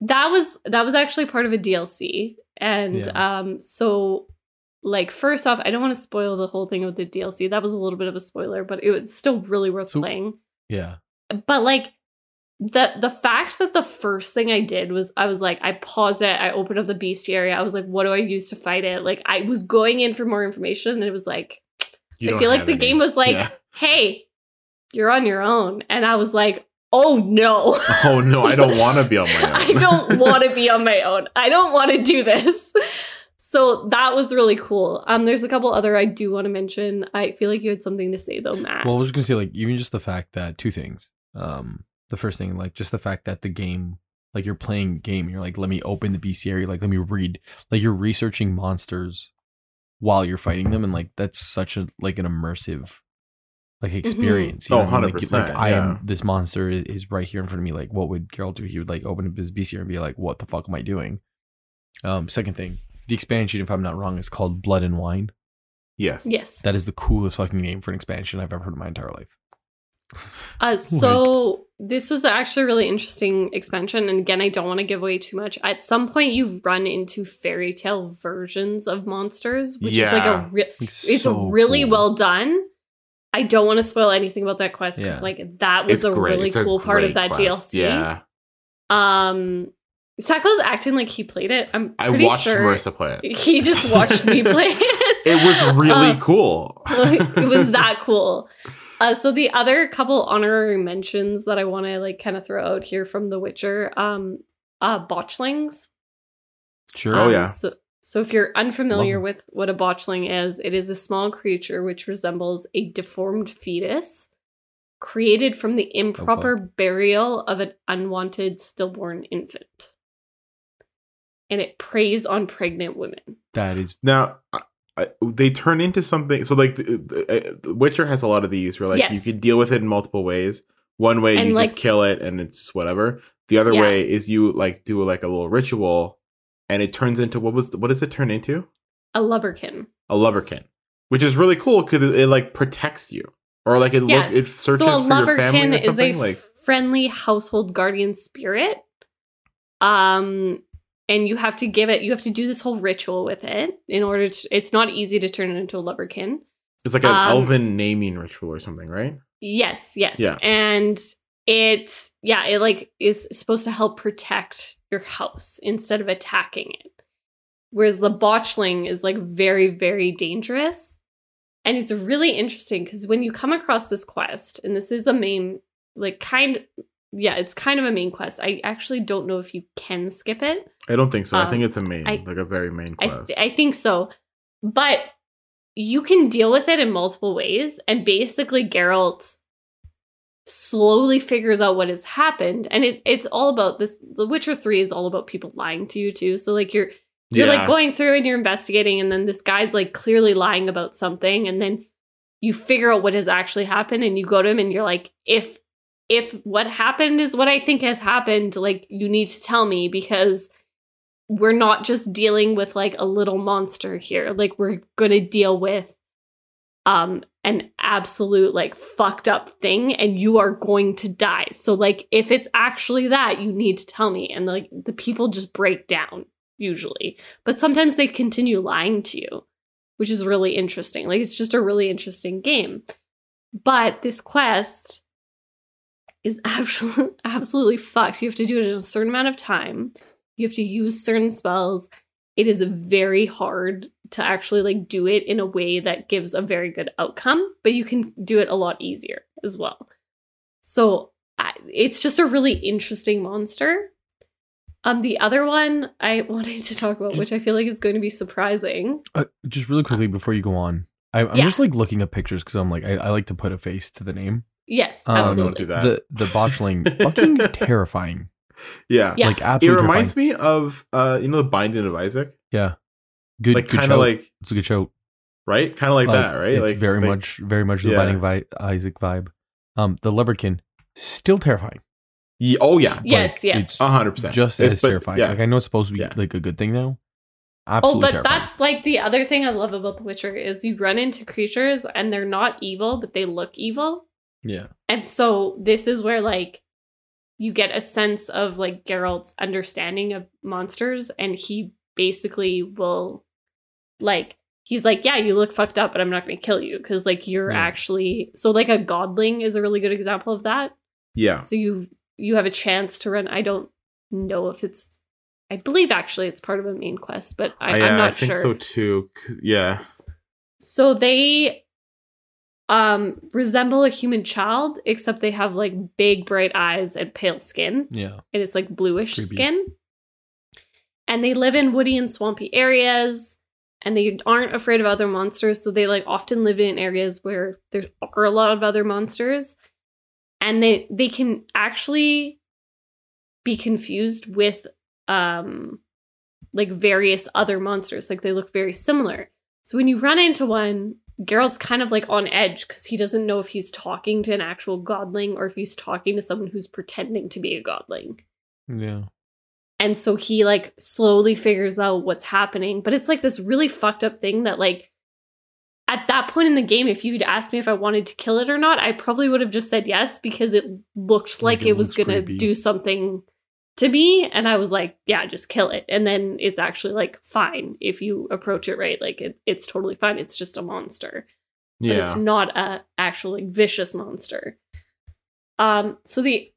that was that was actually part of a DLC. And um so like first off, I don't want to spoil the whole thing with the DLC. That was a little bit of a spoiler, but it was still really worth So- playing. Yeah. But like the the fact that the first thing I did was I was like I paused it, I opened up the bestiary. I was like, what do I use to fight it? Like I was going in for more information, and it was like You I feel like the any. game was like, Yeah. hey, you're on your own. And I was like, oh no. Oh no, I don't want to be on my own. I don't want to be on my own. I don't want to do this. So that was really cool. Um, there's a couple other I do want to mention. I feel like you had something to say though, Matt. Well, I was just gonna say, like, even just the fact that two things. Um, the first thing, like, just the fact that the game, like, you're playing game, you're like, let me open the bestiary, like, let me read, like, you're researching monsters while you're fighting them, and like, that's such a like an immersive, like, experience. You Oh, know what I mean? Like, 100%, like, I yeah. am this monster is, is right here in front of me. Like, what would Geralt do? He would like open up his bestiary and be like, what the fuck am I doing? Um, second thing, the expansion, if I'm not wrong, is called Blood and Wine. Yes. yes. That is the coolest fucking name for an expansion I've ever heard in my entire life. Uh, so this was actually a really interesting expansion, and again, I don't want to give away too much. At some point, you run into fairy tale versions of monsters, which is like a re- Like, it's so really cool. well done. I don't want to spoil anything about that quest because Yeah. like that was It's a great. really It's a cool part of that quest. DLC. Yeah. Um, Sacco's acting like he played it. I'm I watched sure Marissa play it. he just watched me play it. It was really Uh, cool. it was that cool. Uh, so the other couple honorary mentions that I want to like kind of throw out here from The Witcher, um, uh, botchlings. Sure. Oh, Um, yeah. So, so if you're unfamiliar Love 'em. with what a botchling is, it is a small creature which resembles a deformed fetus created from the improper burial of an unwanted stillborn infant. And it preys on pregnant women. That is Now, I, I, they turn into something. So, like, the, the, uh, Witcher has a lot of these where, like, Yes. you can deal with it in multiple ways. One way, And, you like- just kill it and it's just whatever. The other Yeah. way is you, like, do, like, a little ritual and it turns into what was, what does it turn into? A lubberkin. A lubberkin, which is really cool because it, it, like, protects you. Or, like, it, Yeah. look, it searches so a for your family lubberkin or is a like, friendly household guardian spirit. Um and you have to give it you have to do this whole ritual with it in order to it's not easy to turn it into a lubberkin. it's like an um, elven naming ritual or something, right? Yes, yes. Yeah. And it yeah, it like is supposed to help protect your house instead of attacking it. Whereas the botchling is like very, very dangerous. And it's really interesting because when you come across this quest, and this is a main, like kind yeah, it's kind of a main quest. I actually don't know if you can skip it. I don't think so. I Um, think it's a main, I- like a very main I, quest. th- I think so. But you can deal with it in multiple ways. And basically, Geralt slowly figures out what has happened. And it, it's all about this. The Witcher 3 is all about people lying to you, too. So, like, you're. You're Yeah. like going through and you're investigating, and then this guy's like clearly lying about something, and then you figure out what has actually happened, and you go to him and you're like, if if what happened is what I think has happened, like you need to tell me because we're not just dealing with like a little monster here. Like we're going to deal with um an absolute like fucked up thing and you are going to die. So like if it's actually that, you need to tell me and like the people just break down usually. But sometimes they continue lying to you, which is really interesting. Like it's just a really interesting game. But this quest is absolutely absolutely fucked. You have to do it in a certain amount of time. You have to use certain spells. It is very hard to actually like do it in a way that gives a very good outcome, but you can do it a lot easier as well. So I, it's just a really interesting monster. Um, the other one I wanted to talk about, which I feel like is going to be surprising. Uh, just really quickly before you go on, I, I'm Yeah. just like looking at pictures because I'm like I, I like to put a face to the name. Yes, Um, don't absolutely. do that. The the botchling fucking terrifying. Yeah. Yeah. Like It reminds terrifying. me of uh you know the Binding of Isaac? Yeah. Good. like good kind of like it's a good show. right? Kind of like, that, right? It's like very like- much, very much the Yeah. Binding vi- Isaac vibe. Um, the lubberkin, still terrifying. Ye- oh yeah. yes, Like, yes. it's A hundred percent. Just It's- as but, terrifying. Yeah. Like I know it's supposed to be Yeah. like a good thing now. Oh, Absolutely but terrifying. that's like the other thing I love about The Witcher is you run into creatures and they're not evil, but they look evil. yeah. And so this is where like you get a sense of like Geralt's understanding of monsters and he basically will like he's like, "Yeah, you look fucked up, but I'm not going to kill you cuz like you're Yeah. actually so like a godling is a really good example of that. yeah. So you you have a chance to run I don't know if it's I believe actually it's part of a main quest, but I, I, yeah, I'm not I think sure. so too. Yeah. So they um resemble a human child, except they have like big bright eyes and pale skin, Yeah. and it's like bluish Creepy. skin. And they live in woody and swampy areas, and they aren't afraid of other monsters, so they like often live in areas where there are a lot of other monsters. And they they can actually be confused with um like various other monsters. Like they look very similar. So when you run into one, Geralt's kind of like on edge because he doesn't know if he's talking to an actual godling or if he's talking to someone who's pretending to be a godling. Yeah. And so he like slowly figures out what's happening. But it's like this really fucked up thing that like at that point in the game, if you'd asked me if I wanted to kill it or not, I probably would have just said yes because it looked like, Like it it was gonna creepy. do something to me. And I was like, yeah, just kill it. And then it's actually like fine if you approach it right. Like it, it's totally fine. It's just a monster but it's not a actual like vicious monster. Um, so the,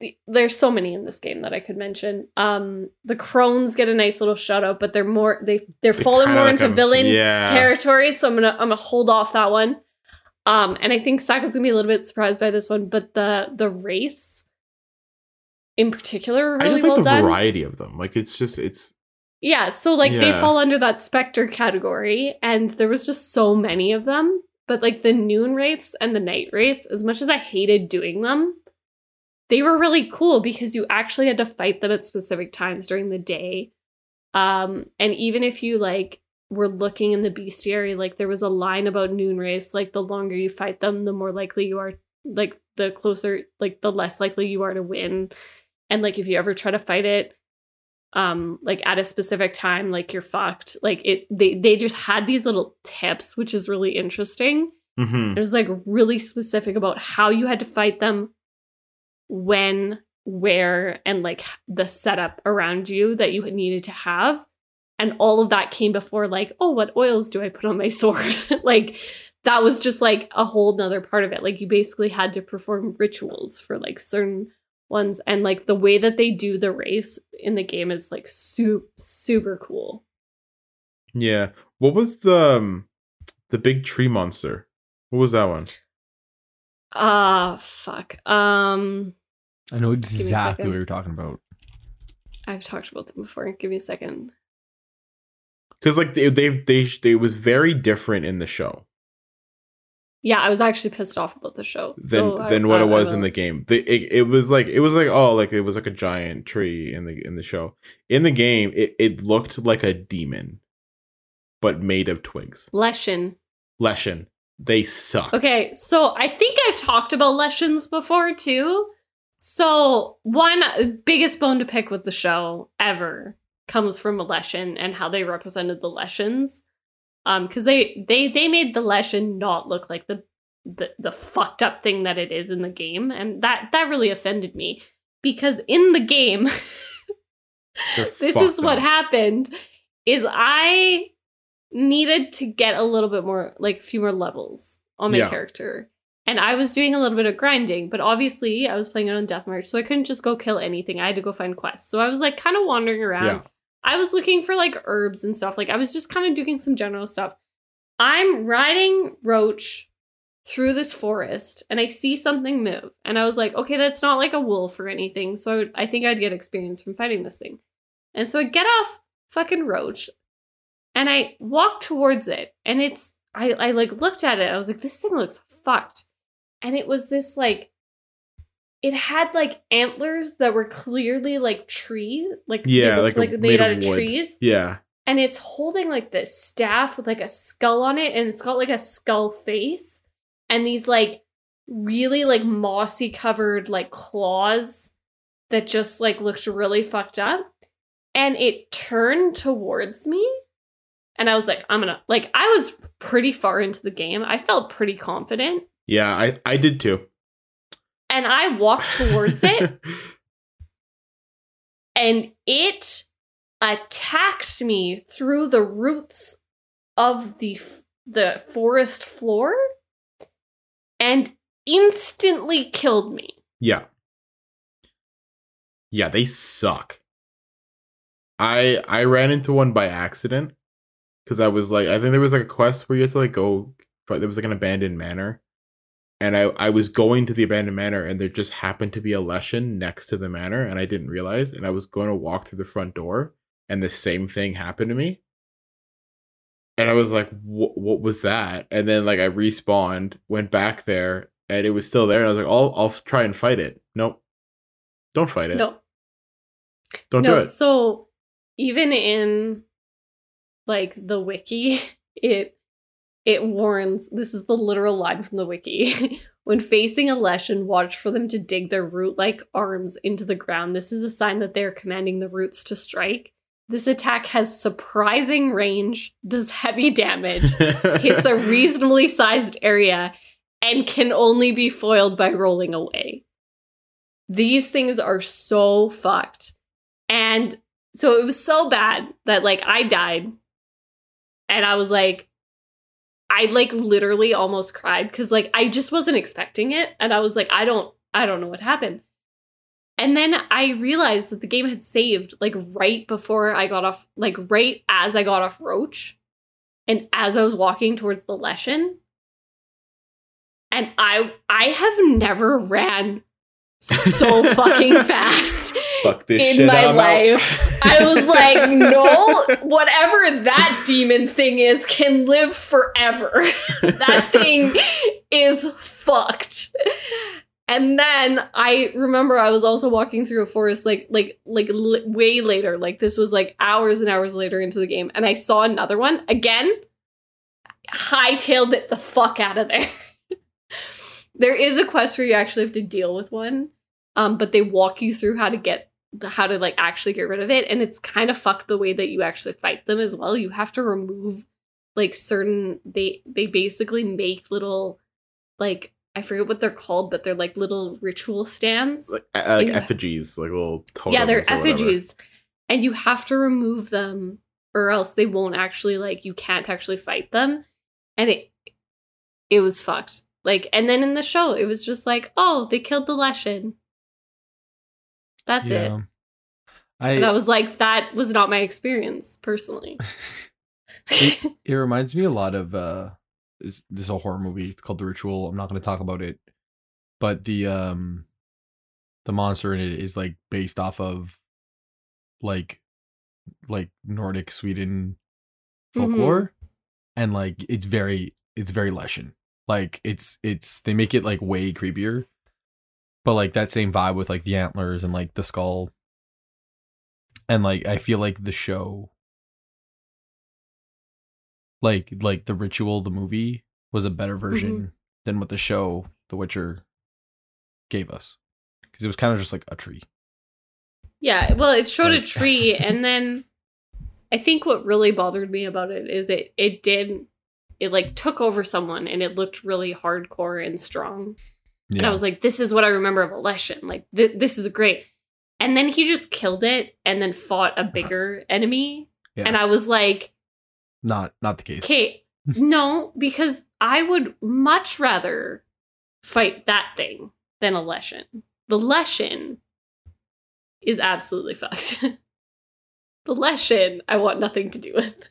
the there's so many in this game that I could mention. Um, the crones get a nice little shout out, but they're more they they're They falling more like into a- villain yeah. territory. So I'm gonna I'm gonna hold off that one. Um, and I think Sacco's gonna be a little bit surprised by this one, but the the wraiths in particular are I really just like well the done. variety of them. Like it's just it's Yeah, so like they fall under that specter category, and there was just so many of them. But like the noon wraiths and the night wraiths, as much as I hated doing them, they were really cool because you actually had to fight them at specific times during the day. Um, and even if you like were looking in the bestiary, like there was a line about noon wraiths, like the longer you fight them, the more likely you are, like the closer, like the less likely you are to win. And like if you ever try to fight it, um like at a specific time like you're fucked like it they they just had these little tips which is really interesting mhm. it was like really specific about how you had to fight them when where and like the setup around you that you needed to have and all of that came before like oh what oils do i put on my sword like that was just like a whole nother part of it like you basically had to perform rituals for like certain ones and like the way that they do the wraiths in the game is like su- super cool yeah. What was the um, the big tree monster? What was that one? Ah fuck um I know exactly what you're talking about. i've talked about them before give me a second Because like they they they they was very different in the show yeah i was actually pissed off about the show than so I- than what I- it was in the game. The, it, it was like it was like oh like it was like a giant tree in the in the show. In the game, it, it looked like a demon, but made of twigs. leshen Leshen, they suck. Okay, so I think I've talked about Leshens before too. So one biggest bone to pick with the show ever comes from a Leshen and how they represented the Leshens. Um, because they they they made the Leshen not look like the, the the fucked up thing that it is in the game, and that that really offended me because in the game, this is what up. happened is I needed to get a little bit more like a few more levels on my Yeah. character. And I was doing a little bit of grinding, but obviously I was playing it on Death March, so I couldn't just go kill anything. I had to go find quests. So I was like kind of wandering around Yeah. I was looking for like herbs and stuff. Like I was just kind of doing some general stuff. I'm riding Roach through this forest and I see something move. And I was like, okay, that's not like a wolf or anything. So I, would, I think I'd get experience from fighting this thing. And so I get off fucking Roach and I walked towards it. And it's, I, I like looked at it. I was like, this thing looks fucked. And it was this like, it had like antlers that were clearly like tree, like Yeah, looked like a- made, made out of of wood. trees Yeah. and it's holding like this staff with like a skull on it and it's got like a skull face and these like really like mossy covered like claws that just like looked really fucked up and it turned towards me and i was like i'm gonna like i was pretty far into the game i felt pretty confident Yeah, I I did too. and i walked towards it and it attacked me through the roots of the f- the forest floor and instantly killed me. yeah. Yeah, they suck. I I ran into one by accident because I was like I think there was like a quest where you had to like go but there was like an abandoned manor. And I, I was going to the abandoned manor and there just happened to be a Leshen next to the manor and I didn't realize and I was going to walk through the front door and the same thing happened to me. And I was like, what, what was that? And then like I respawned, went back there and it was still there. And I was like, I'll, I'll try and fight it. Nope. Don't fight it. No, Don't no. do it. So even in like the wiki, it it warns. This is the literal line from the wiki. when facing a Leshen, watch for them to dig their root-like arms into the ground. This is a sign that they are commanding the roots to strike. This attack has surprising range, does heavy damage, hits a reasonably sized area, and can only be foiled by rolling away. These things are so fucked. And so it was so bad that like I died. And I was like, I like literally almost cried because like I just wasn't expecting it. And I was like, I don't, I don't know what happened. And then I realized that the game had saved like right before I got off, like right as I got off Roach and as I was walking towards the Leshen. And I I have never ran so fucking fast Fuck this in shit. my I'm out. life. I was like, no, whatever that demon thing is can live forever. that thing is fucked. And then I remember I was also walking through a forest like like like l- way later, like this was like hours and hours later into the game, and I saw another one again. Hightailed it the fuck out of there. there is a quest where you actually have to deal with one, um, but they walk you through how to get how to like actually get rid of it, and it's kind of fucked the way that you actually fight them as well. You have to remove like certain they they basically make little like I forget what they're called, but they're like little ritual stands. Like, uh, like effigies, like little yeah, they're or whatever. effigies, and you have to remove them, or else they won't actually like you can't actually fight them, and it it was fucked. Like, and then in the show, it was just like, oh, they killed the Leshen. That's it. I, And I was like, that was not my experience personally. it, it reminds me a lot of uh this, this is a horror movie it's called the ritual i'm not going to talk about it but the um the monster in it is like based off of like like nordic sweden folklore and like it's very it's very leshen like it's it's they make it like way creepier but like that same vibe with like the antlers and like the skull. And like i feel like the show like like the ritual the movie was a better mm-hmm. version than what the show the witcher gave us. Because it was kind of just like a tree. Yeah, well, it showed a tree, and then I think what really bothered me about it is it it did it like took over someone, and it looked really hardcore and strong. Yeah And I was like, this is what I remember of a Leshen. Like th- this is great. And then he just killed it, and then fought a bigger enemy, Yeah. and I was like, not not the case okay, no, because I would much rather fight that thing than a Leshen. The Leshen is absolutely fucked. The Leshen, I want nothing to do with.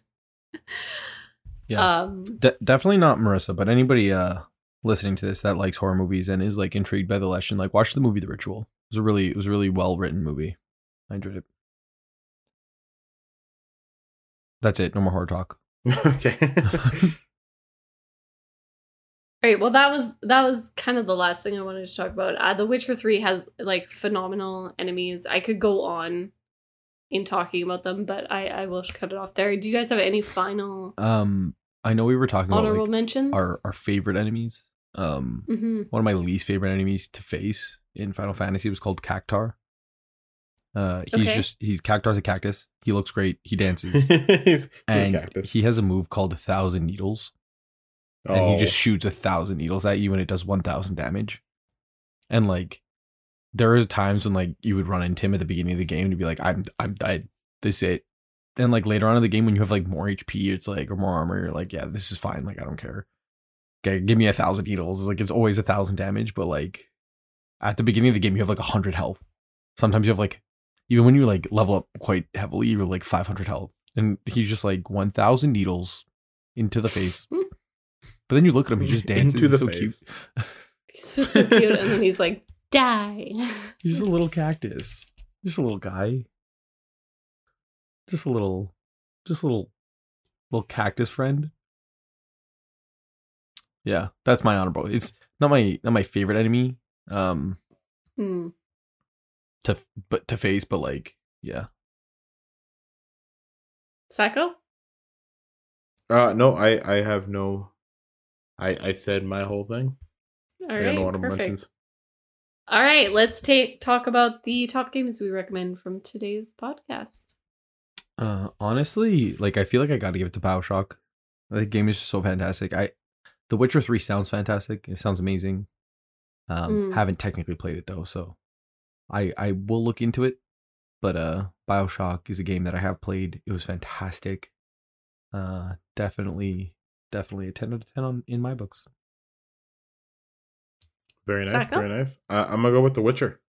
Yeah. Um, De- definitely not Marissa, but anybody uh listening to this that likes horror movies and is like intrigued by the Leshen, like watch the movie The Ritual. It was a really it was a really well written movie. I enjoyed it. That's it. No more horror talk. okay. All right. Well, that was that was kind of the last thing I wanted to talk about. Uh, the Witcher Three has like phenomenal enemies. I could go on in talking about them, but I I will cut it off there. Do you guys have any final Um, I know we were talking about like, mentions? our our favorite enemies. Um, hmm one of my least favorite enemies to face in Final Fantasy was called Cactuar. Uh, he's Okay. just he's Cactuar's a cactus. He looks great. He dances, He's- he's and cactus. he has a move called a thousand needles. and he Oh. just shoots a thousand needles at you and it does 1000 damage and like there are times when like you would run into him at the beginning of the game and you'd be like i'm i'm dead this is it and like later on in the game when you have like more hp it's like or more armor you're like yeah this is fine like i don't care okay give me a thousand needles it's like it's always a thousand damage but like at the beginning of the game you have like a hundred health sometimes you have like even when you like level up quite heavily you're like 500 health and he's just like 1000 needles into the face but then you look at him he just dances into the so face. cute He's just so cute, and then he's like, "Die." He's just a little cactus. Just a little guy. Just a little just a little little cactus friend. Yeah, that's my honorable. It's not my not my favorite enemy. Um Hmm. to but to face, but like yeah. Psycho. Uh no, I I have no. I I said my whole thing. All I right. no perfect. mentions. All right. Let's take talk about the top games we recommend from today's podcast. Uh honestly, like I feel like I got to give it to BioShock. The game is just so fantastic. I The Witcher 3 sounds fantastic. It sounds amazing. Um Mm. haven't technically played it though, so I I will look into it. But uh BioShock is a game that I have played. It was fantastic. Uh definitely definitely a 10 out of 10 on in my books. Very nice, very nice. Uh, I'm gonna go with The Witcher.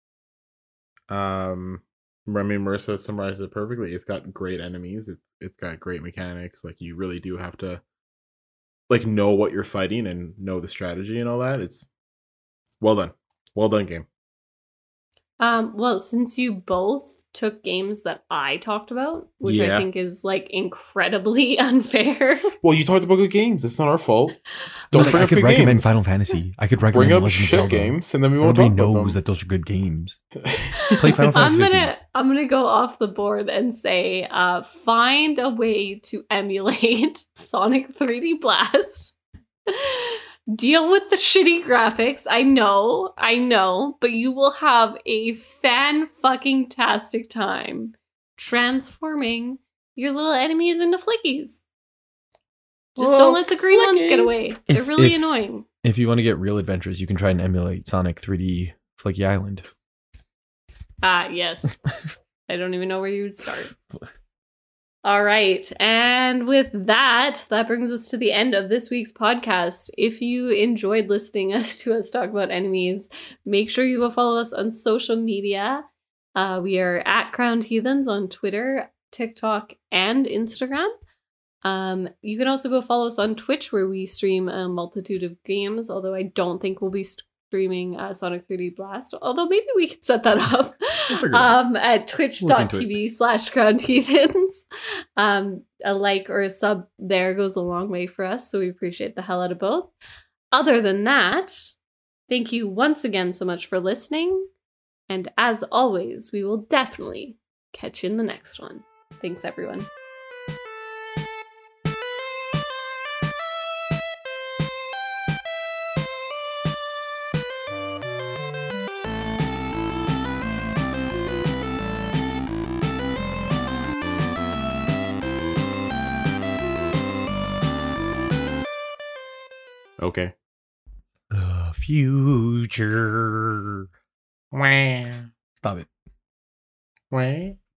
Um, Mean, Marissa summarized it perfectly. It's got great enemies. It's it's got great mechanics. Like you really do have to, like, know what you're fighting and know the strategy and all that. It's well done, well done game. Um, well, since you both took games that I talked about, which Yeah. I think is like incredibly unfair. Well, you talked about good games. It's not our fault. Don't Like, bring I up could recommend games. Final Fantasy. I could recommend Bring up Legend shit Zelda. games, and then we won't Nobody talk about knows them. that those are good games. Play Final Fantasy. I'm gonna 15. I'm gonna go off the board and say uh find a way to emulate Sonic 3D Blast. Deal with the shitty graphics. I know, I know, but you will have a fan fucking tastic time transforming your little enemies into flickies. Just Oh, don't let the green ones get away. They're If- really if- annoying. If you want to get real adventures, you can try and emulate Sonic 3D Flicky Island. Ah, yes. I don't even know where you would start. All right. And with that, that brings us to the end of this week's podcast. If you enjoyed listening us to us talk about enemies, make sure you go follow us on social media. Uh, we are at Crowned Heathens on Twitter, TikTok, and Instagram. Um, you can also go follow us on Twitch, where we stream a multitude of games. Although I don't think we'll be streaming uh, Sonic 3D Blast. Although maybe we could set that up We'll um, at twitch.tv slash Crowned Heathens. Um, a like or a sub there goes a long way for us, so we appreciate the hell out of both. Other than that, thank you once again so much for listening. And as always, we will definitely catch you in the next one. Thanks, everyone. Okay. The future. Wah. Stop it. Wah.